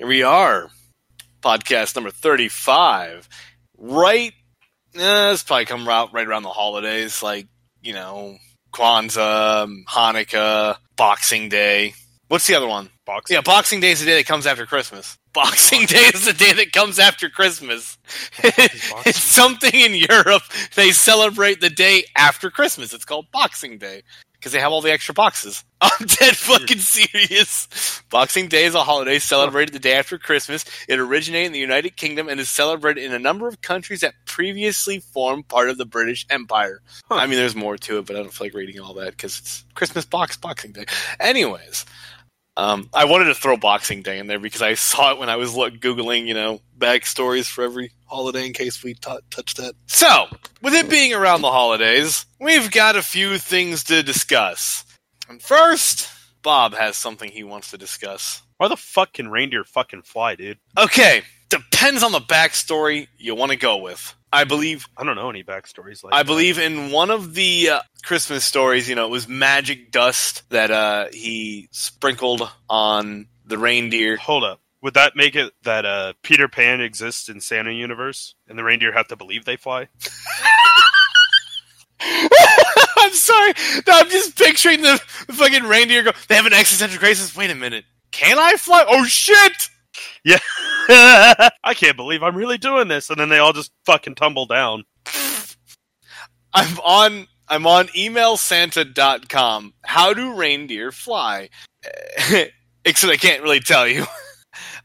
Here we are, podcast number 35. Right, eh, it's probably come out right around the holidays, like, you know, Kwanzaa, Hanukkah, Boxing Day. What's the other one? Boxing. Yeah, Boxing Day is the day that comes after Christmas. Boxing Day is the day that comes after Christmas. it's something in Europe. They celebrate the day after Christmas. It's called Boxing Day because they have all the extra boxes. I'm dead fucking serious. Boxing Day is a holiday celebrated the day after Christmas. It originated in the United Kingdom and is celebrated in a number of countries that previously formed part of the British Empire. Huh. I mean, there's more to it, but I don't feel like reading all that because it's Christmas box Boxing Day. Anyways, um, I wanted to throw Boxing Day in there because I saw it when I was look, googling, you know, backstories for every holiday in case we t- touch that. So, with it being around the holidays, we've got a few things to discuss. And first, Bob has something he wants to discuss. Why the fuck can reindeer fucking fly, dude? Okay, depends on the backstory you want to go with. I believe I don't know any backstories like I that. believe in one of the uh, Christmas stories, you know, it was magic dust that uh, he sprinkled on the reindeer. Hold up. Would that make it that uh, Peter Pan exists in Santa universe and the reindeer have to believe they fly? I'm sorry. No, I'm just picturing the, the fucking reindeer go, they have an existential crisis. Wait a minute. Can I fly? Oh shit! Yeah. I can't believe I'm really doing this. And then they all just fucking tumble down. I'm on I'm on emailsanta.com. How do reindeer fly? Except I can't really tell you.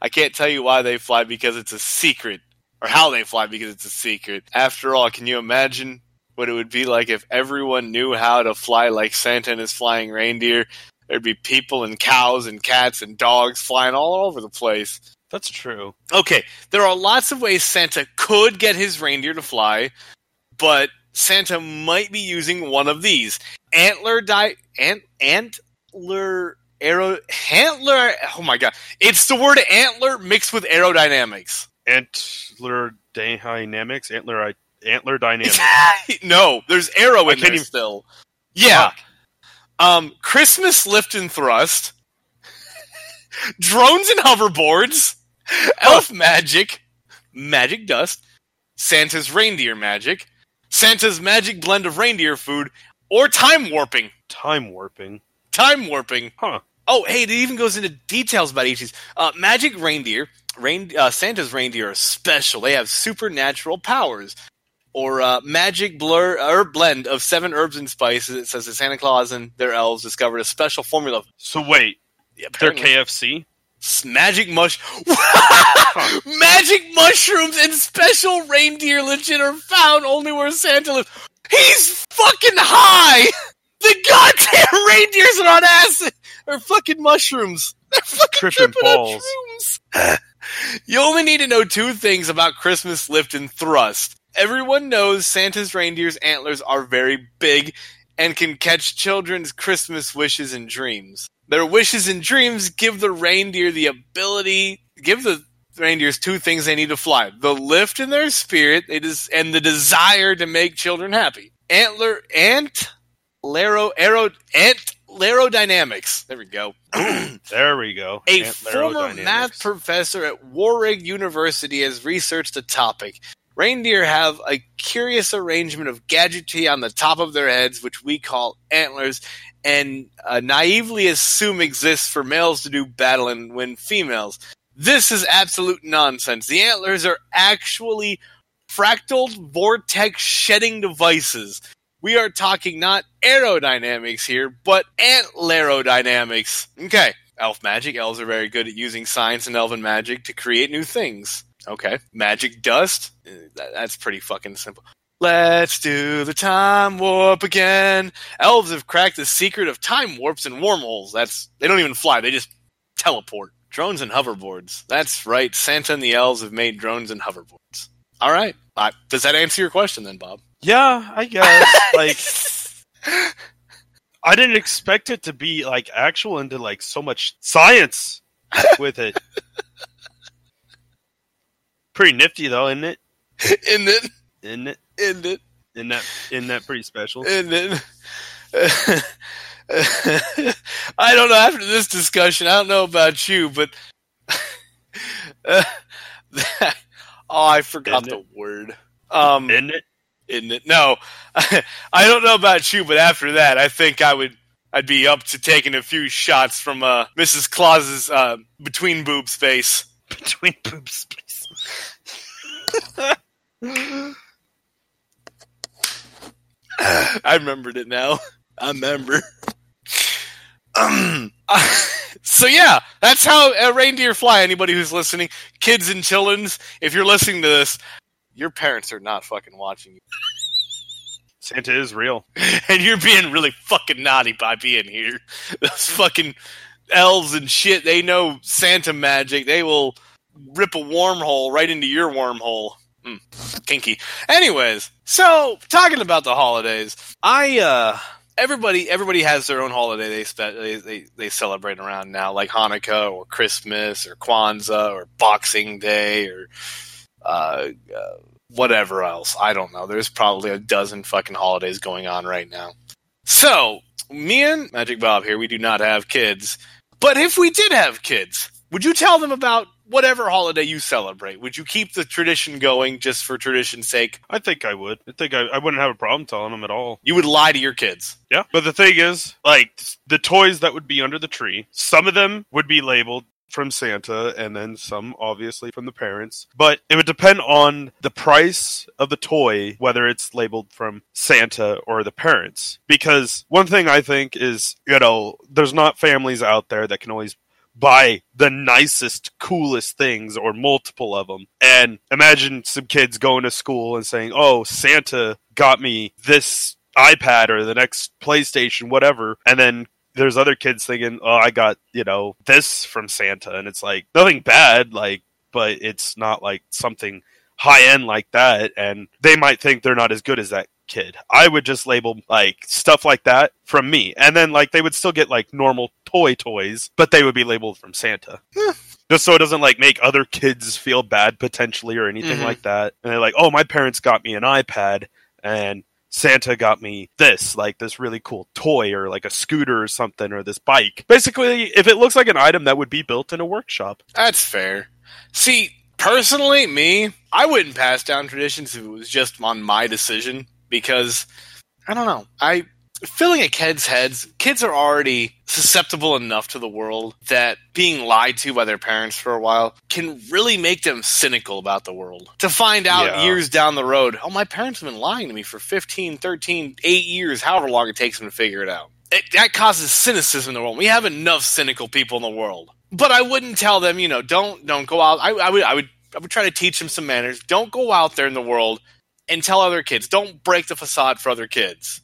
I can't tell you why they fly because it's a secret. Or how they fly because it's a secret. After all, can you imagine what it would be like if everyone knew how to fly like Santa and his flying reindeer? There'd be people and cows and cats and dogs flying all over the place. That's true. Okay, there are lots of ways Santa could get his reindeer to fly, but Santa might be using one of these. Antler di- ant antler aero antler oh my god. It's the word antler mixed with aerodynamics. Antler dynamics, antler antler dynamics. no, there's arrow I in can't there even- still. Yeah. Fuck. Um Christmas lift and thrust. drones and hoverboards. Elf magic. Magic dust. Santa's reindeer magic. Santa's magic blend of reindeer food. Or time warping. Time warping. Time warping. Huh. Oh, hey, it even goes into details about each of these. Uh, magic reindeer, rain, uh, Santa's reindeer are special. They have supernatural powers. Or uh, magic blur herb blend of seven herbs and spices. It says that Santa Claus and their elves discovered a special formula. So wait, Yeah, they're KFC? Magic mush, magic mushrooms and special reindeer legit are found only where Santa lives. He's fucking high. The goddamn reindeers are on acid or fucking mushrooms. They're fucking Tripping tripping on balls. shrooms. you only need to know two things about Christmas lift and thrust. Everyone knows Santa's reindeer's antlers are very big and can catch children's Christmas wishes and dreams. Their wishes and dreams give the reindeer the ability, give the reindeers two things they need to fly: the lift in their spirit, they des- and the desire to make children happy. Antler, ant, lero, aero, ant, aerodynamics. There we go. There we go. A former math professor at Warwick University has researched the topic. Reindeer have a curious arrangement of gadgetry on the top of their heads, which we call antlers, and uh, naively assume exists for males to do battle and win females. This is absolute nonsense. The antlers are actually fractal vortex shedding devices. We are talking not aerodynamics here, but antlerodynamics. Okay. Elf magic. Elves are very good at using science and elven magic to create new things. Okay. Magic dust. Eh, that- That's pretty fucking simple. Let's do the time warp again. Elves have cracked the secret of time warps and wormholes. That's they don't even fly; they just teleport. Drones and hoverboards. That's right. Santa and the elves have made drones and hoverboards. All right. Does that answer your question then, Bob? Yeah, I guess. like I didn't expect it to be like actual into like so much science with it. Pretty nifty though, isn't it? Isn't it? Isn't it? Isn't it? Isn't that isn't that pretty special? And it? I don't know. After this discussion, I don't know about you, but Uh, oh, I forgot Isn't the word. Um, Isn't it? Isn't it? No, I don't know about you, but after that, I think I would. I'd be up to taking a few shots from uh, Mrs. Claus's uh, between boob space. Between boob space. I remembered it now. I remember. Um, so yeah, that's how a reindeer fly. Anybody who's listening, kids and childrens, if you're listening to this, your parents are not fucking watching you, Santa is real. and you're being really fucking naughty by being here. Those fucking elves and shit, they know Santa magic. They will rip a wormhole right into your wormhole. Hmm, kinky. Anyways, so talking about the holidays, I uh everybody everybody has their own holiday they spe- they, they they celebrate around now, like Hanukkah or Christmas or Kwanzaa or Boxing Day or uh, uh whatever else. I don't know. There's probably a dozen fucking holidays going on right now. So, me and Magic Bob here, we do not have kids. But if we did have kids, would you tell them about whatever holiday you celebrate? Would you keep the tradition going just for tradition's sake? I think I would. I think I, I wouldn't have a problem telling them at all. You would lie to your kids. Yeah. But the thing is, like, the toys that would be under the tree, some of them would be labeled from Santa and then some obviously from the parents. But it would depend on the price of the toy, whether it's labeled from Santa or the parents. Because one thing I think is, you know, there's not families out there that can always buy the nicest, coolest things or multiple of them. And imagine some kids going to school and saying, oh, Santa got me this iPad or the next PlayStation, whatever. And then there's other kids thinking, oh, I got, you know, this from Santa. And it's like nothing bad, like, but it's not like something high end like that. And they might think they're not as good as that kid. I would just label like stuff like that from me. And then like they would still get like normal toy toys, but they would be labeled from Santa. Just so it doesn't like make other kids feel bad potentially or anything Mhm. like that. And they're like, oh, my parents got me an iPad and Santa got me this, like this really cool toy or like a scooter or something or this bike. Basically, if it looks like an item that would be built in a workshop. That's fair. See, personally, me, I wouldn't pass down traditions if it was just on my decision because I don't know. I filling a kid's heads, kids are already susceptible enough to the world that being lied to by their parents for a while can really make them cynical about the world. To find out Yeah. years down the road, oh, my parents have been lying to me for 15, 13, 8 years, however long it takes them to figure it out. It, that causes cynicism in the world. We have enough cynical people in the world. But I wouldn't tell them, you know, don't don't go out. I, I would I would I would try to teach them some manners. Don't go out there in the world and tell other kids. Don't break the facade for other kids.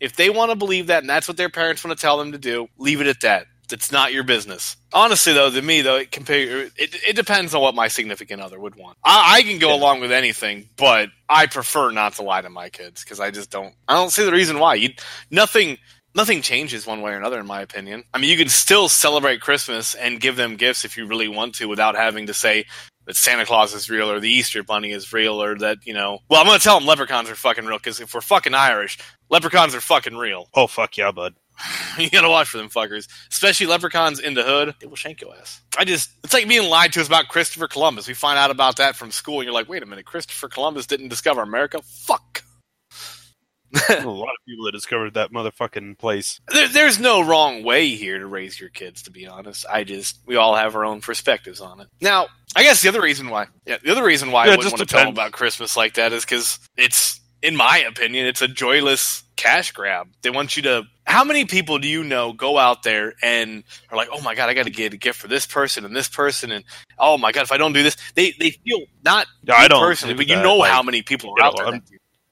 If they want to believe that and that's what their parents want to tell them to do, leave it at that. It's not your business. Honestly, though, to me, though, it compare it, it depends on what my significant other would want. I, I can go Yeah. along with anything, but I prefer not to lie to my kids because I just don't. I don't see the reason why. You nothing nothing changes one way or another, in my opinion. I mean, you can still celebrate Christmas and give them gifts if you really want to, without having to say that Santa Claus is real or the Easter Bunny is real or that you know. Well, I'm going to tell them leprechauns are fucking real because if we're fucking Irish, leprechauns are fucking real. Oh, fuck yeah, bud. you gotta watch for them fuckers, especially leprechauns in the hood. They will shank your ass. I just, it's like being lied to us about Christopher Columbus. We find out about that from school, and you're like, wait a minute, Christopher Columbus didn't discover America? Fuck. a lot of people that discovered that motherfucking place. There, there's no wrong way here to raise your kids, to be honest. I just, we all have our own perspectives on it. Now, I guess the other reason why, yeah, the other reason why Yeah, I wouldn't want to tell them about Christmas like that is because it's, in my opinion, it's a joyless cash grab. They want you to. How many people do you know go out there and are like, "Oh my god, I got to get a gift for this person and this person," and oh my god, if I don't do this, they they feel not Yeah, I don't personally, do but you know like, how many people are out know, there.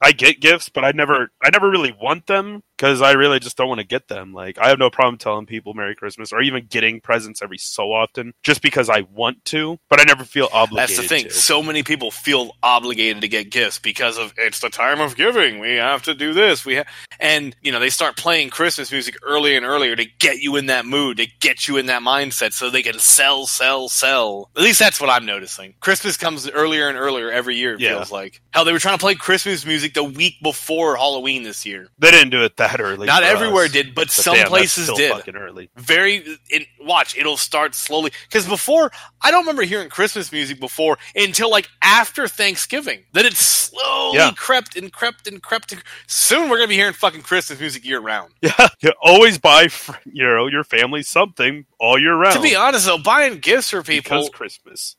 I'm- that do. I get gifts, but I never, I never really want them because I really just don't want to get them. Like, I have no problem telling people Merry Christmas or even getting presents every so often, just because I want to, but I never feel obligated. That's the thing. To. So many people feel obligated to get gifts because of it's the time of giving. We have to do this. We ha-. and you know they start playing Christmas music earlier and earlier to get you in that mood, to get you in that mindset, so they can sell, sell, sell. At least that's what I'm noticing. Christmas comes earlier and earlier every year. It Yeah. feels like hell they were trying to play Christmas music music the week before Halloween this year. They didn't do it that early. Not uh, everywhere us. did, but, But some damn, places did. Fucking early. Very in, watch, it'll start slowly because before I don't remember hearing Christmas music before until like after Thanksgiving. Then it slowly Yeah. crept and crept and crept. And, soon we're gonna be hearing fucking Christmas music year round. Yeah, you always buy you know your family something all year round. To be honest, though, buying gifts for people because Christmas.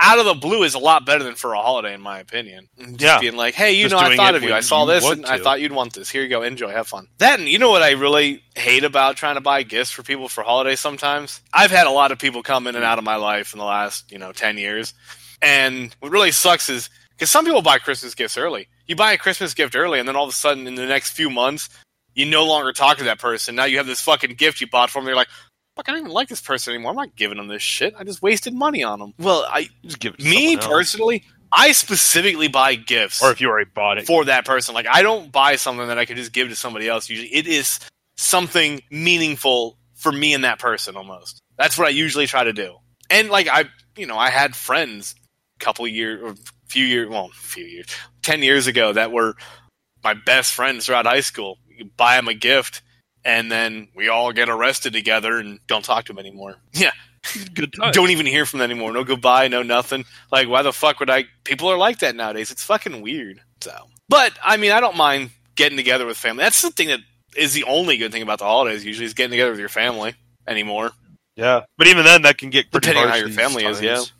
Out of the blue is a lot better than for a holiday, in my opinion. Just Yeah. being like, hey, you Just know, I thought of you. I saw you this, and I thought you'd want this. Here you go, enjoy, have fun. Then, you know what I really hate about trying to buy gifts for people for holidays. Sometimes I've had a lot of people come in and out of my life in the last, you know, ten years, and what really sucks is because some people buy Christmas gifts early. You buy a Christmas gift early, and then all of a sudden, in the next few months, you no longer talk to that person. Now you have this fucking gift you bought for them. They're like. Fuck, I don't even like this person anymore. I'm not giving them this shit. I just wasted money on them. Well, I Just give it to me personally, I specifically buy gifts or if you already bought it, for that person. Like I don't buy something that I could just give to somebody else. Usually, it is something meaningful for me and that person. Almost that's what I usually try to do. And like I, you know, I had friends a couple years or few years, well, a few years, ten years ago that were my best friends throughout high school. You buy them a gift. And then we all get arrested together and don't talk to them anymore. Yeah, good time. don't even hear from them anymore. No goodbye, no nothing. Like, why the fuck would I? People are like that nowadays. It's fucking weird. So, but I mean, I don't mind getting together with family. That's the thing that is the only good thing about the holidays. Usually, is getting together with your family anymore. Yeah, but even then, that can get pretty Depending on how your these family is, times.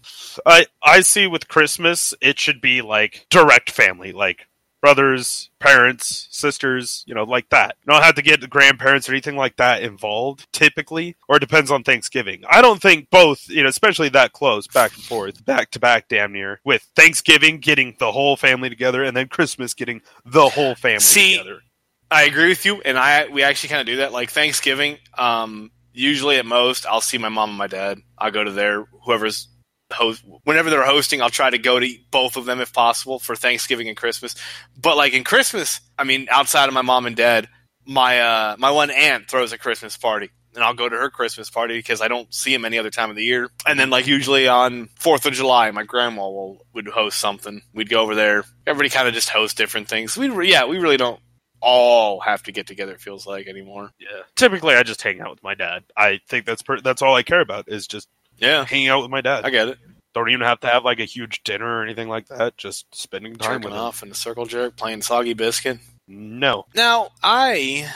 I I see with Christmas, it should be like direct family, like brothers, parents, sisters, you know, like that. You don't have to get the grandparents or anything like that involved, typically, or it depends on Thanksgiving. I don't think both, you know, especially that close, back and forth, back to back, damn near, with Thanksgiving getting the whole family together, and then Christmas getting the whole family See, together. I agree with you, and I we actually kind of do that. Like Thanksgiving, um, usually at most, I'll see my mom and my dad. I'll go to their whoever's host whenever they're hosting. I'll try to go to both of them if possible for Thanksgiving and Christmas. But like in Christmas, I mean, outside of my mom and dad, my uh, my one aunt throws a Christmas party. And I'll go to her Christmas party because I don't see him any other time of the year. And then, like usually on Fourth of July, my grandma will would host something. We'd go over there. Everybody kind of just hosts different things. We yeah, we really don't all have to get together. It feels like anymore. Yeah. Typically, I just hang out with my dad. I think that's per- that's all I care about is just Yeah, hanging out with my dad. I get it. Don't even have to have like a huge dinner or anything like that. Just spending time Jerking with him. off in a circle jerk, playing soggy biscuit. No. Now I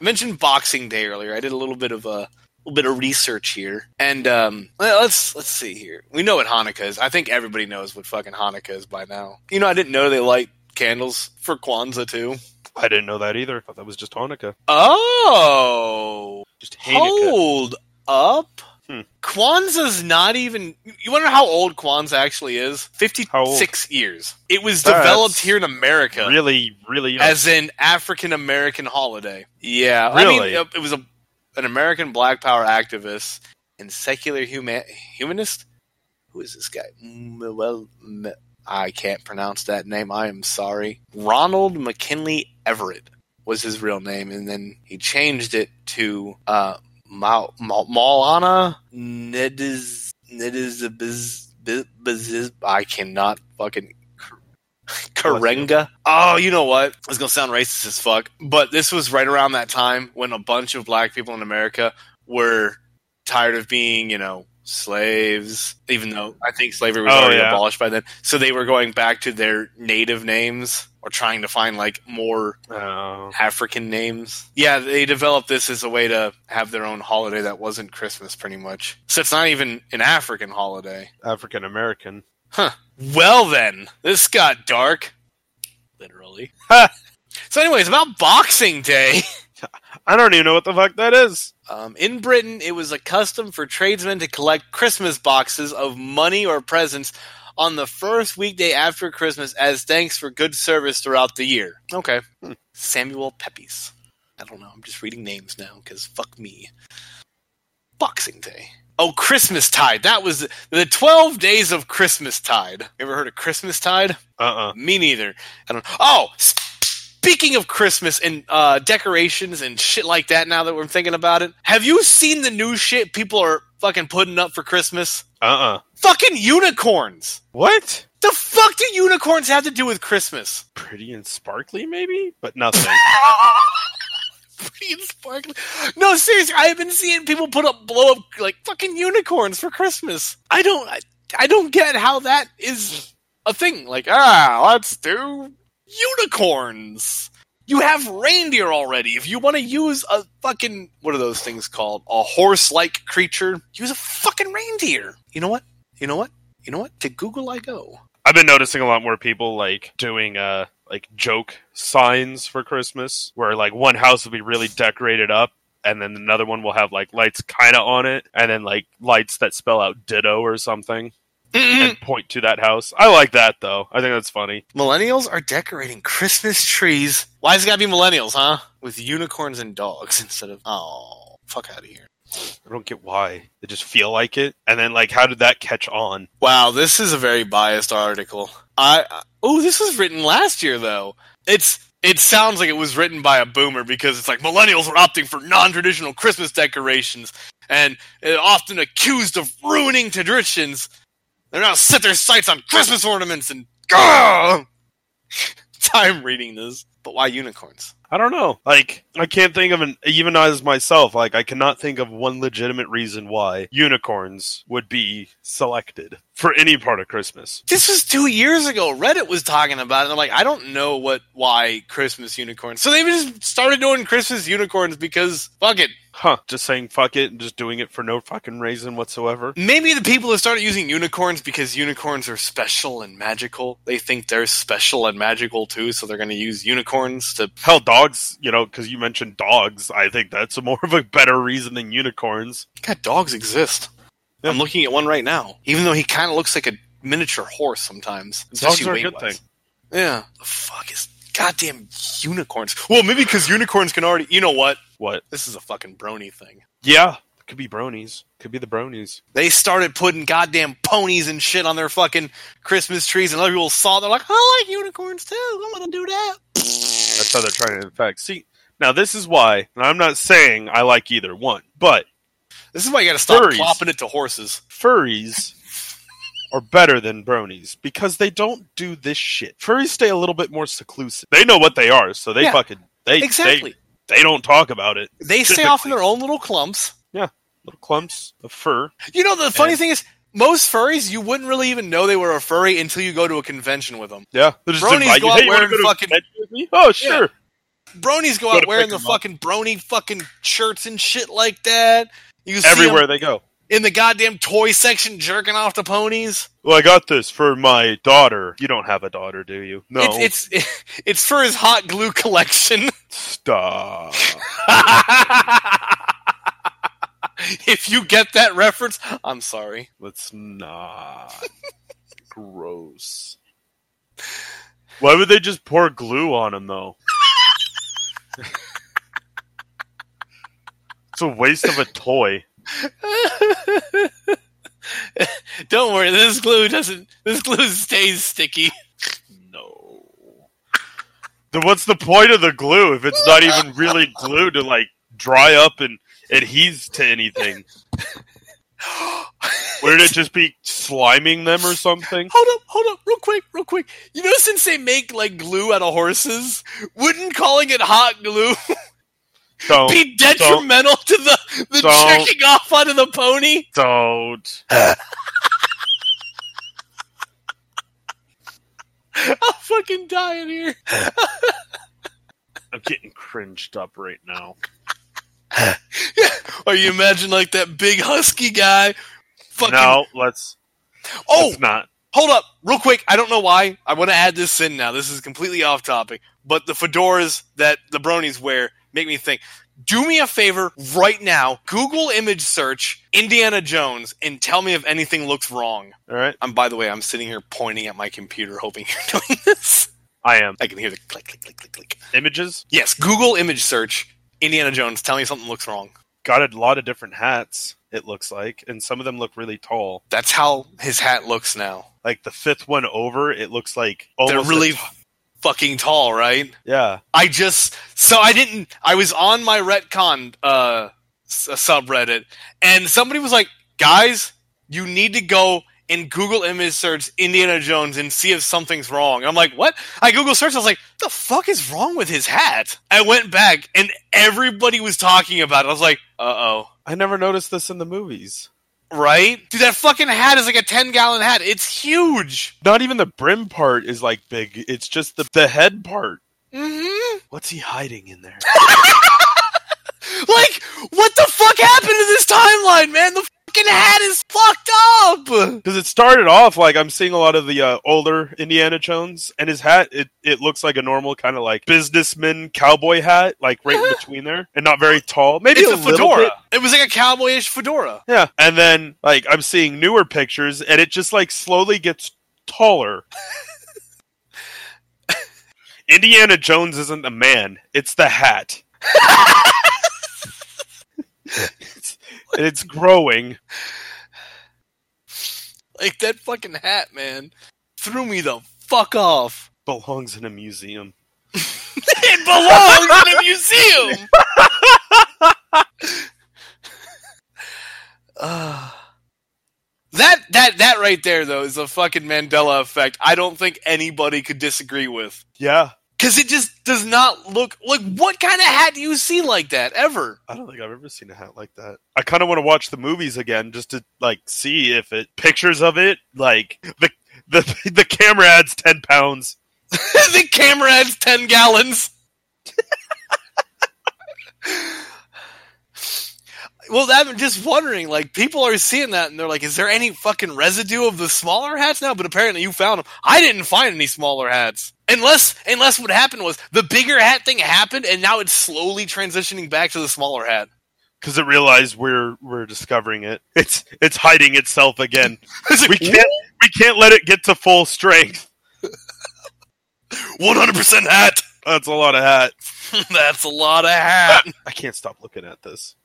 mentioned Boxing Day earlier. I did a little bit of a little bit of research here, and um, let's let's see here. We know what Hanukkah is. I think everybody knows what fucking Hanukkah is by now. You know, I didn't know they light candles for Kwanzaa too. I didn't know that either. I thought that was just Hanukkah. Oh, Just Hanukkah. hold up. Hmm. Kwanzaa's not even. You wonder how old Kwanzaa actually is? 56 years. It was That's developed here in America Really, really. as an African American holiday. Yeah, I mean, Really? it was a, an American Black Power activist and secular human, humanist. Who is this guy? Well, I can't pronounce that name. I am sorry. Ronald McKinley Everett was his real name, and then he changed it to uh, Ma- Ma- Maulana Nediz Nediz Biz- I cannot fucking Karenga. Oh, you know what? It's gonna sound racist as fuck, but this was right around that time when a bunch of black people in America were tired of being, you know, slaves. Even though I think slavery was Oh, already yeah. abolished by then, so they were going back to their native names or trying to find like more Oh. African names. Yeah, they developed this as a way to have their own holiday that wasn't Christmas, pretty much. So it's not even an African holiday. African American. Huh. Well, then, this got dark. Literally. So, anyways, about Boxing Day. I don't even know what the fuck that is. Um, in Britain, it was a custom for tradesmen to collect Christmas boxes of money or presents on the first weekday after Christmas as thanks for good service throughout the year. Okay. Hmm. Samuel Pepys. I don't know. I'm just reading names now because fuck me. Boxing Day. Oh, Christmas Tide. That was the 12 days of Christmas Tide. Ever heard of Christmas Tide? Uh uh Me neither. I don't. Oh, speaking of Christmas and uh, decorations and shit like that. Now that we're thinking about it, have you seen the new shit people are fucking putting up for Christmas? Uh uh Fucking unicorns. What? The fuck fuck do unicorns have to do with Christmas? Pretty and sparkly, maybe, but nothing. Pretty and sparkly. No, seriously, I have been seeing people put up blow up like fucking unicorns for Christmas. I don't, I, I don't get how that is a thing. Like, ah, let's do unicorns. You have reindeer already. If you want to use a fucking what are those things called? A horse-like creature. Use a fucking reindeer. You know what? You know what? You know what? To Google I go. I've been noticing a lot more people like doing uh like joke signs for Christmas, where like one house will be really decorated up, and then another one will have like lights kind of on it, and then like lights that spell out "ditto" or something, and point to that house. I like that though. I think that's funny. Millennials are decorating Christmas trees. Why's it gotta be millennials, huh? With unicorns and dogs instead of oh, fuck out of here. I don't get why they just feel like it, and then like how did that catch on? Wow, this is a very biased article. I oh, this was written last year though. It's it sounds like it was written by a boomer because it's like millennials are opting for non-traditional Christmas decorations and uh, often accused of ruining traditions. They're now set their sights on Christmas ornaments and Gah! time reading this. But why unicorns? I don't know. Like, I can't think of an even as myself. Like, I cannot think of one legitimate reason why unicorns would be selected for any part of Christmas. This was two years ago. Reddit was talking about it. And I'm like, I don't know what why Christmas unicorns. So they just started doing Christmas unicorns because fuck it. Huh? Just saying fuck it and just doing it for no fucking reason whatsoever. Maybe the people have started using unicorns because unicorns are special and magical. They think they're special and magical too, so they're going to use unicorns to. Hell, dogs. You know, because you mentioned dogs. I think that's a more of a better reason than unicorns. God, dogs exist. Yeah. I'm looking at one right now. Even though he kind of looks like a miniature horse sometimes. Dogs are a good thing. Yeah. The fuck is goddamn unicorns? Well, maybe because unicorns can already. You know what? What? This is a fucking brony thing. Yeah, could be bronies. Could be the bronies. They started putting goddamn ponies and shit on their fucking Christmas trees, and other people saw. it, They're like, I like unicorns too. I'm gonna do that. That's how they're trying to infect. See, now this is why, and I'm not saying I like either one, but This is why you gotta stop Furries. plopping it to horses. furries are better than bronies because they don't do this shit. Furries stay a little bit more seclusive. They know what they are, so they Yeah, fucking they Exactly. they, they don't talk about it. They stay off in their own little clumps. Yeah, little clumps of fur. You know, the funny And- thing is, most furries, you wouldn't really even know they were a furry until you go to a convention with them. Yeah, Bronies go out Hey, wearing go fucking- convention with me? Oh, sure. Bronies go Go out wearing the up. fucking brony fucking shirts and shit like that. You Everywhere they go. In the goddamn toy section jerking off the ponies. Well, I got this for my daughter. You don't have a daughter, do you? No. It's, it's it's for his hot glue collection. Stop. if you get that reference, I'm sorry. Let's not. Gross. Why would they just pour glue on him, though? it's a waste of a toy. Don't worry, this glue doesn't. This glue stays sticky. No. Then what's the point of the glue if it's not even really glue to, like, dry up and adheres to anything? Wouldn't it just be sliming them or something? Hold up, hold up, real quick, real quick. You know, since they make like glue out of horses, wouldn't calling it hot glue Don't. be detrimental to the the Don't. off onto the pony? Don't. I'll fucking die in here. I'm getting cringed up right now. Or you imagine like that big husky guy. Fucking. No, let's, oh, let's not. hold up, real quick. I don't know why. I want to add this in now. This is completely off topic, but the fedoras that the bronies wear make me think. Do me a favor right now. Google image search Indiana Jones and tell me if anything looks wrong. All right, I'm by the way, I'm sitting here pointing at my computer, hoping you're doing this. I am. I can hear the click, click, click, click, click. Images Yes, Google image search Indiana Jones. Tell me something looks wrong. got a lot of different hats. It looks like, and some of them look really tall. That's how his hat looks now. Like the fifth one over, it looks like They're really a t- fucking tall, right? yeah. I just so I didn't. I was on my retcon uh, subreddit, and somebody was like, "Guys, you need to go and Google image search Indiana Jones and see if something's wrong. I'm like, what? I Google search. I was like, the fuck is wrong with his hat? I went back and everybody was talking about it. I was like, uh oh. I never noticed this in the movies. Right? Dude, that fucking hat is like a 10 gallon hat. It's huge. Not even the brim part is like big. It's just the the head part. hmm What's he hiding in there? Like, what the fuck happened to this timeline, man? The fucking hat is fucked up. Because it started off like I'm seeing a lot of the uh, older Indiana Jones, and his hat it it looks like a normal kind of like businessman cowboy hat, like right in between there, and not very tall. Maybe It's a, little fedora. It was like a cowboyish fedora. Yeah, and then like I'm seeing newer pictures, and it just like slowly gets taller. Indiana Jones isn't a man; it's the hat. it's, and it's growing. Like that fucking hat, man, threw me the fuck off. Belongs in a museum. It belongs in a museum. Ah. that that that right there though is a fucking Mandela effect. I don't think anybody could disagree with. Yeah, Cause it just does not look like what kind of hat do you see like that ever? I don't think I've ever seen a hat like that. I kind of want to watch the movies again just to like see if it pictures of it like the the the camera adds ten pounds. the camera adds ten gallons. well, I'm just wondering. Like, people are seeing that, and they're like, "Is there any fucking residue of the smaller hats now?" But apparently, you found them. I didn't find any smaller hats. Unless, unless what happened was the bigger hat thing happened, and now it's slowly transitioning back to the smaller hat. because it realized we're we're discovering it. It's it's hiding itself again. We can't we can't let it get to full strength. one hundred percent hat. That's a lot of hat. That's a lot of hat. I can't stop looking at this.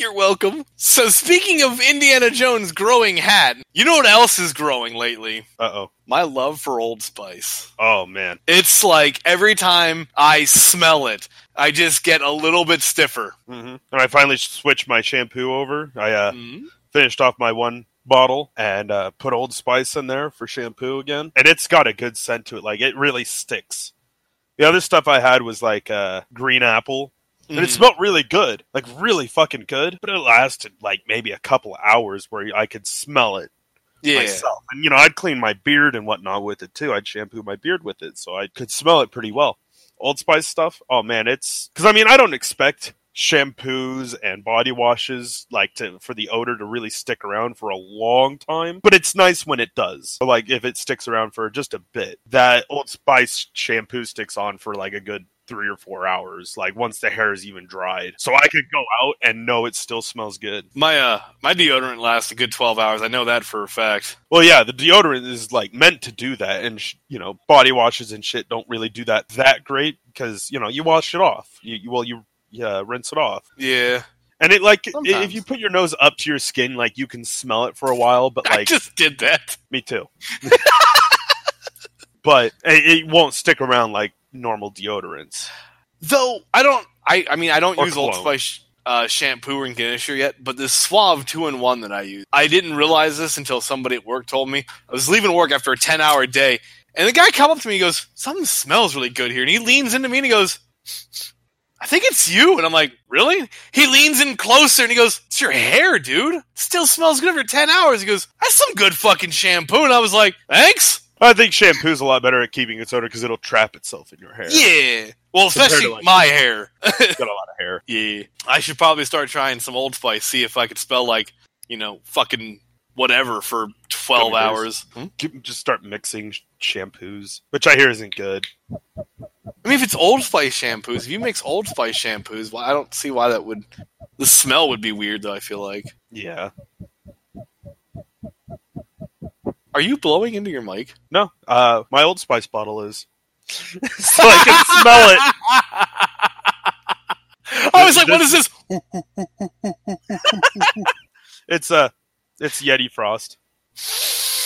You're welcome. So, speaking of Indiana Jones growing hat, you know what else is growing lately? Uh oh. My love for Old Spice. Oh man. It's like every time I smell it, I just get a little bit stiffer. hmm And I finally switched my shampoo over. I uh, Mm. finished off my one bottle and uh, put Old Spice in there for shampoo again, and it's got a good scent to it. Like it really sticks. The other stuff I had was like uh, green apple, and it mm-hmm. smelled really good, like really fucking good. But it lasted like maybe a couple hours where I could smell it yeah. myself. And you know, I'd clean my beard and whatnot with it too. I'd shampoo my beard with it, so I could smell it pretty well. Old Spice stuff, oh man, it's because I mean I don't expect shampoos and body washes like to for the odor to really stick around for a long time, but it's nice when it does. So, like if it sticks around for just a bit, that Old Spice shampoo sticks on for like a good three or four hours, like once the hair is even dried. So I could go out and know it still smells good. My uh, my deodorant lasts a good twelve hours. I know that for a fact. Well, yeah, the deodorant is like meant to do that, and sh- you know, body washes and shit don't really do that that great because you know you wash it off. You, you well, you yeah, rinse it off, Yeah, and it like i- Sometimes. if you put your nose up to your skin, like you can smell it for a while. But I like just did that. me too, but it, it won't stick around like normal deodorants. Though I don't, I I mean I don't Or use Old. Spice uh, shampoo and conditioner yet, but this Suave two in one that I use, I didn't realize this until somebody at work told me. I was leaving work after a ten hour day, and the guy come up to me, he goes, "Something smells really good here," and he leans into me and he goes. I think it's you. And I'm like, really? He leans in closer and he goes, it's your hair, dude. Still smells good for 10 hours. He goes, that's some good fucking shampoo. And I was like, thanks. I think shampoo's a lot better at keeping its odor because it'll trap itself in your hair. Yeah. Well, especially like- my hair. Got a lot of hair. Yeah. I should probably start trying some Old Spice, see if I could spell like, you know, fucking whatever for 12 hours. Hmm? Just start mixing shampoos, which I hear isn't good. I mean, if it's Old Spice shampoos, if you mix Old Spice shampoos, well, I don't see why that would. The smell would be weird, though, I feel like. Yeah. Are you blowing into your mic? No, uh, my Old Spice bottle is. so I can smell it. I was like, what is this? It's uh, it's Yeti Frost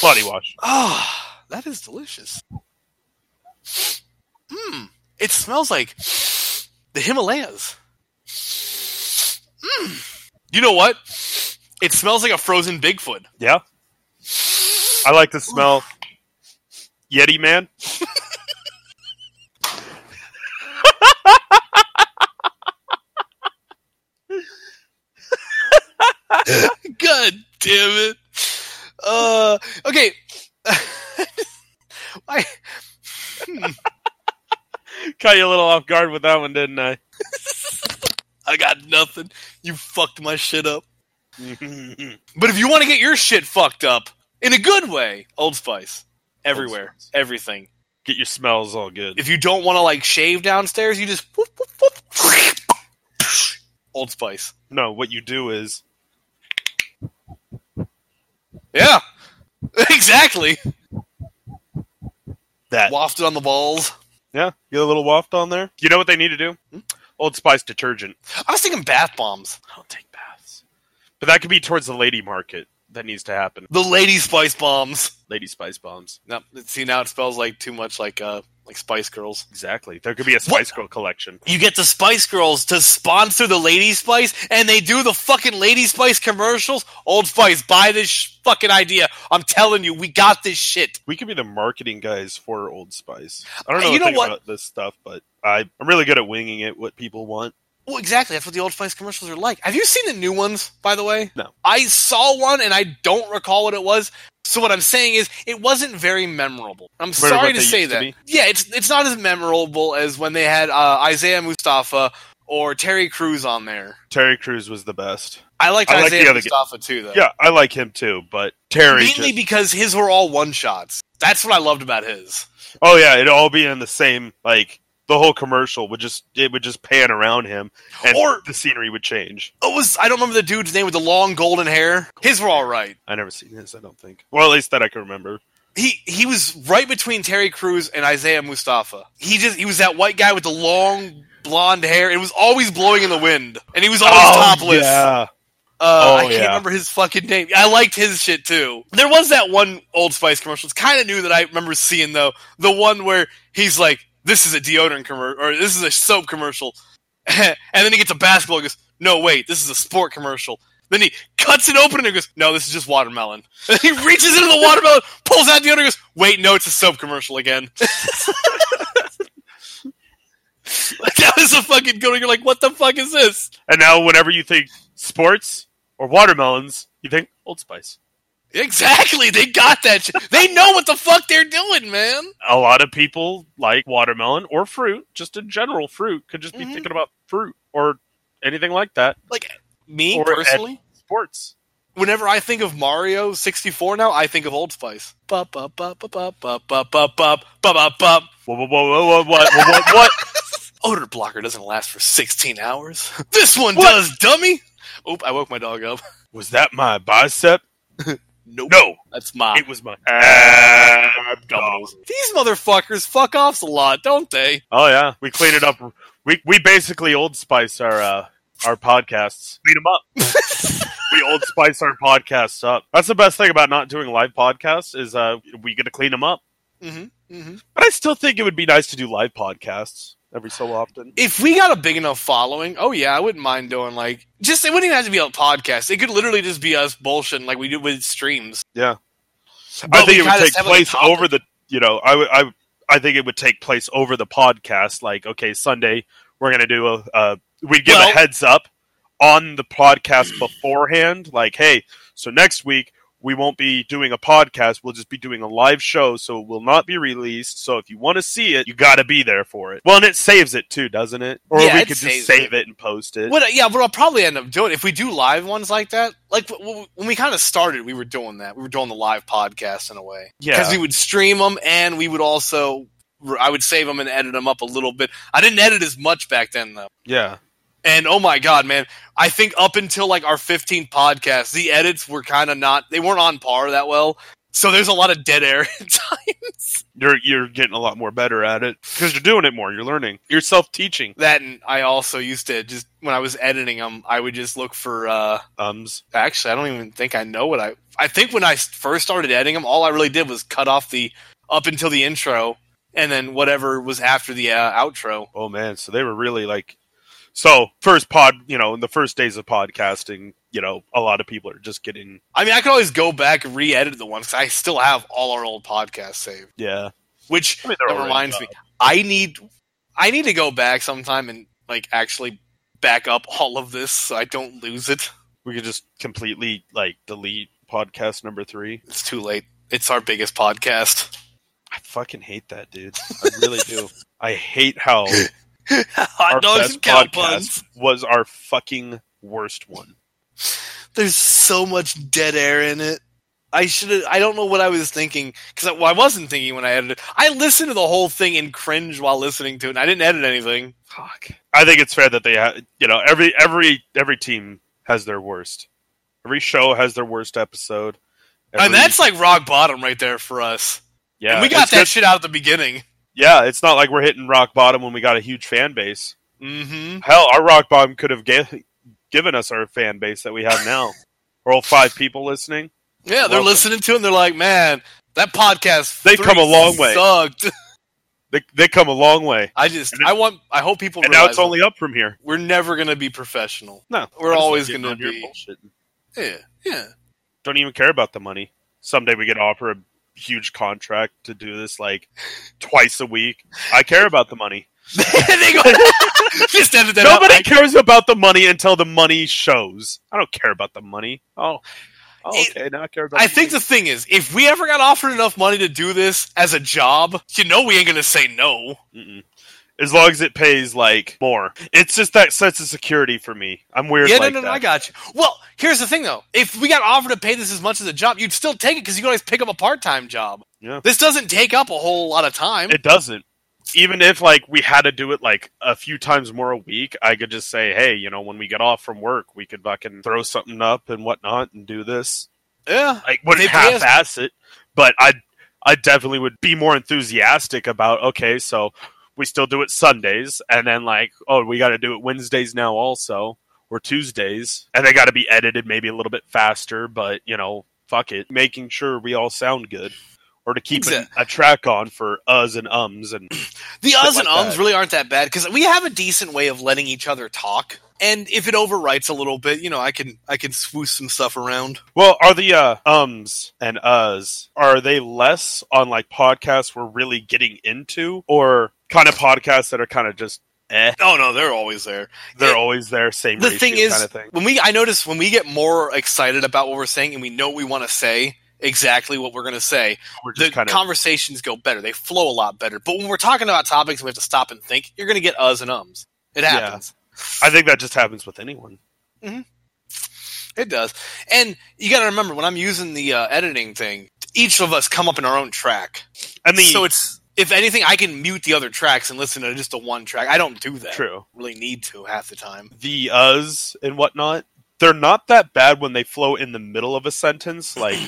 body wash. Oh, that is delicious. Mmm. It smells like the Himalayas. Mmm. You know what? It smells like a frozen Bigfoot. Yeah. I like the smell. Yeti man. God damn it. Uh, okay. I, Caught you a little off guard with that one, didn't I? I got nothing. You fucked my shit up. But if you want to get your shit fucked up in a good way, Old Spice. Everywhere. Spice. Everything. Get your smells all good. If you don't want to like shave downstairs, you just whoop, whoop, whoop. Old Spice. No, what you do is Yeah. exactly. that. Wafted on the balls. Yeah, get a little waft on there. You know what they need to do? Hmm? Old Spice detergent. I was thinking bath bombs. I don't take baths. But that could be towards the lady market. That needs to happen. The lady spice bombs. Lady Spice bombs. No, see now it smells like too much like uh like Spice Girls. Exactly. There could be a Spice Girl collection. You get the Spice Girls to sponsor the Lady Spice, and they do the fucking Lady Spice commercials. Old Spice, buy this sh- fucking idea. I'm telling you, we got this shit. We could be the marketing guys for Old Spice. I don't know, You know what? about this stuff, but I, I'm really good at winging it. What people want. Well, exactly. That's what the Old Spice commercials are like. Have you seen the new ones, by the way? No. I saw one, and I don't recall what it was. So what I'm saying is, it wasn't very memorable. I'm to sorry to say used to that. yeah, it's it's not as memorable as when they had uh, Isaiah Mustafa or Terry Crews on there. Terry Crews was the best. I liked I like Isaiah g- Mustafa too, though. Yeah, I like him too, but Terry. Mainly just- because his were all one shots. That's what I loved about his. oh yeah, it'd all be in the same like the whole commercial would just it would just pan around him, and Or- the scenery would change. It was I don't remember the dude's name with the long golden hair. His were all right. I never seen his. I don't think. Well, at least that I can remember. He he was right between Terry Crews and Isaiah Mustafa. He just he was that white guy with the long blonde hair. It was always blowing in the wind, and he was always topless. Oh, Yeah. Uh, Oh, I can't yeah. remember his fucking name. I liked his shit too. There was that one Old Spice commercial. It's kind of new that I remember seeing though. The one where he's like, "This is a deodorant commercial, or this is a soap commercial," and then he gets a basketball. and goes, "No, wait, this is a sport commercial." Then he cuts it open and goes, "No, this is just watermelon." And he reaches into the watermelon, pulls out deodorant, and goes, "Wait, no, it's a soap commercial again." like that was a fucking good. You're like, "What the fuck is this?" And now, whenever you think sports or watermelons, you think Old Spice. Exactly. They got that shit. They know what the fuck they're doing, man. A lot of people like watermelon or fruit, just in general. Fruit could just be Mhm. thinking about fruit or anything like that. Like me Or personally, Sports. whenever I think of Mario 64 now, I think of Old Spice. Bup, bup, bup, bup, bup, bup, bup, bup, bup, bup, bup, bup. Whoa, whoa, whoa, whoa, whoa, what, what, what, what? Odor blocker doesn't last for 16 hours. This one What? does, dummy. Oop, I woke my dog up. Was that my bicep? Nope. No, That's mine. it was my abdominals. These motherfuckers fuck offs a lot, don't they? Oh yeah, we clean it up. We we basically Old Spice our uh, our podcasts. Clean them up. we Old Spice our podcasts up. That's the best thing about not doing live podcasts is uh, we get to clean them up. Mm-hmm. Mm-hmm. But I still think it would be nice to do live podcasts every so often. if we got a big enough following, oh yeah, I wouldn't mind doing like just it wouldn't even have to be a podcast. It could literally just be us bullshitting like we do with streams. Yeah, But I think it would take have, like, a place over the. You know, I would. I I think it would take place over the podcast. Like, okay, Sunday we're gonna do a. Uh, we'd give Well- a heads up on the podcast beforehand. Like, hey, so next week we won't be doing a podcast. We'll just be doing a live show, so it will not be released. So if you want to see it, you got to be there for it. Well, and it saves it too, doesn't it? Or Yeah, we it could just save it. and post it. What? Yeah, what I'll probably end up doing if we do live ones like that. Like when we kind of started, we were doing that. We were doing the live podcast in a way Yeah. because we would stream them and we would also. I would save them and edit them up a little bit. I didn't edit as much back then though. Yeah. And oh my god, man! I think up until like our 15th podcast, the edits were kind of not. They weren't on par that well. So there's a lot of dead air at times. You're you're getting a lot more better at it because you're doing it more. You're learning. You're self teaching. That and I also used to just when I was editing them, I would just look for. uh Ums. Actually, I don't even think I know what I. I think when I first started editing them, all I really did was cut off the up until the intro, and then whatever was after the uh, outro. Oh man, so they were really like So first pod, you know, in the first days of podcasting, you know, a lot of people are just getting I mean, I could always go back and re-edit the ones. I still have all our old podcasts saved. yeah. Which I mean, that reminds me, I need I need to go back sometime and like actually back up all of this so I don't lose it. We could just completely like delete podcast number three. It's too late. It's our biggest podcast. I fucking hate that, dude. I really do. I hate how Hot our dogs best and cow podcast puns. was our fucking worst one. There's so much dead air in it. I should. I don't know what I was thinking because I, well, I wasn't thinking when I edited. I listened to the whole thing and cringed while listening to it. and I didn't edit anything. Fuck. I think it's fair that they have, you know, every every every team has their worst. Every show has their worst episode. Every- and that's like rock bottom right there for us. yeah, and we got that good- shit out at the beginning. Yeah, it's not like we're hitting rock bottom when we got a huge fan base. Mm-hmm. Hell, our rock bottom could have given us our fan base that we have now. We're all five people listening. Yeah, they're Welcome. listening to it and they're like, man, that podcast. They've come a long way. Sucked. They they come a long way, I just, And it- I want, I hope people and now it's only up from here. we're never gonna be professional. No, We're always gonna be- bullshit. Yeah, yeah. Don't even care about the money. Someday we get offer a huge contract to do this like twice a week. I care about the money. go, just edit that Nobody out. Cares about the money until the money shows. I don't care about the money. Oh, oh It- okay. Now I care about. I the think money. the thing is, if we ever got offered enough money to do this as a job, you know we ain't gonna say no. Mm-mm. As long as it pays like more, it's just that sense of security for me. I'm weird. yeah, like no, no, no. I got you. Well, here's the thing though: if we got offered to pay this as much as a job, you'd still take it because you can always pick up a part-time job. Yeah. This doesn't take up a whole lot of time. It doesn't. Even if like we had to do it like a few times more a week, I could just say, hey, you know, when we get off from work, we could fucking throw something up and whatnot and do this. yeah, I wouldn't half-ass it, but I I definitely would be more enthusiastic about. Okay, so we still do it Sundays, and then like, oh, we got to do it Wednesdays now also, or Tuesdays, and they got to be edited maybe a little bit faster. But you know, fuck it, making sure we all sound good, or to keep a, a track on for us and ums and the uhs like and ums that. really aren't that bad because we have a decent way of letting each other talk. And if it overwrites a little bit, you know, I can I can swoosh some stuff around. Well, are the uh, ums and us are they less on like podcasts we're really getting into, or kind of podcasts that are kind of just eh? Oh no, they're always there. They're It- always there, same. the thing is kind of thing. when we i notice when we get more excited about what we're saying and we know what we want to say exactly what we're going to say the kind of conversations go better they flow a lot better but when we're talking about topics we have to stop and think you're going to get us and ums it Yeah. happens I think that just happens with anyone. it does and you got to remember when i'm using the uh, editing thing each of us come up in our own track And the so it's if anything i can mute the other tracks and listen to just the one track i don't do that true really need to half the time the us and whatnot. They're not that bad when they flow in the middle of a sentence, like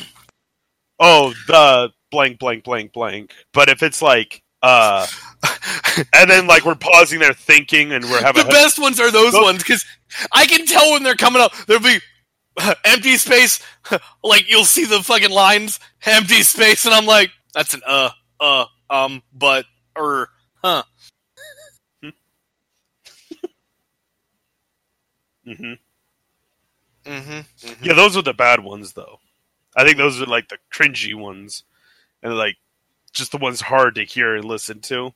oh the blank blank blank blank. But if it's like uh, and then like we're pausing there thinking and we're having the best ones are those Those- ones because I can tell when they're coming up. There'll be empty space, like you'll see the fucking lines, empty space, and I'm like, that's an uh, uh, um, but, er, huh. hmm Mm-hmm. Yeah, those are the bad ones, though. I think those are like the cringy ones, and like just the ones hard to hear and listen to.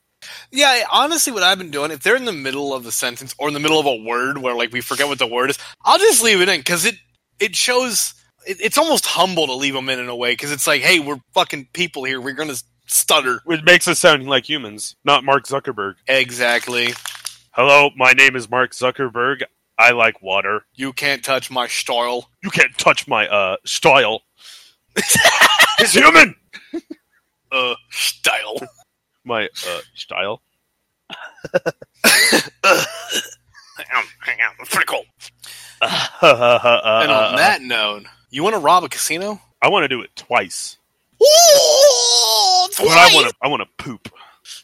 Yeah, honestly, what I've been doing, if they're in the middle of the sentence or in the middle of a word where like we forget what the word is, I'll just leave it in because it it shows. It, it's almost humble to leave them in in a way because it's like, hey, we're fucking people here. We're gonna stutter. Which makes us sound like humans, not Mark Zuckerberg. Exactly. Hello, my name is Mark Zuckerberg. I like water. You can't touch my style. You can't touch my uh style. it's human. Uh, style. My uh style. hang on, hang on. Pretty cool. and And on that note, you want to rob a casino? I want to do it twice. Ooh, But I want to. I want to poop.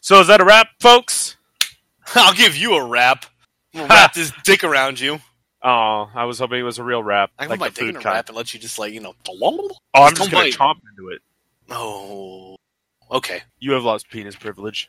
So is that a wrap, folks? I'll give you a wrap. I'm gonna wrap this dick around you. Oh, I was hoping it was a real wrap, I can like put my the dick in a kind. wrap and let you just like you know. Oh, I'm Just just don't gonna bite. chomp into it. Oh, okay. You have lost penis privilege.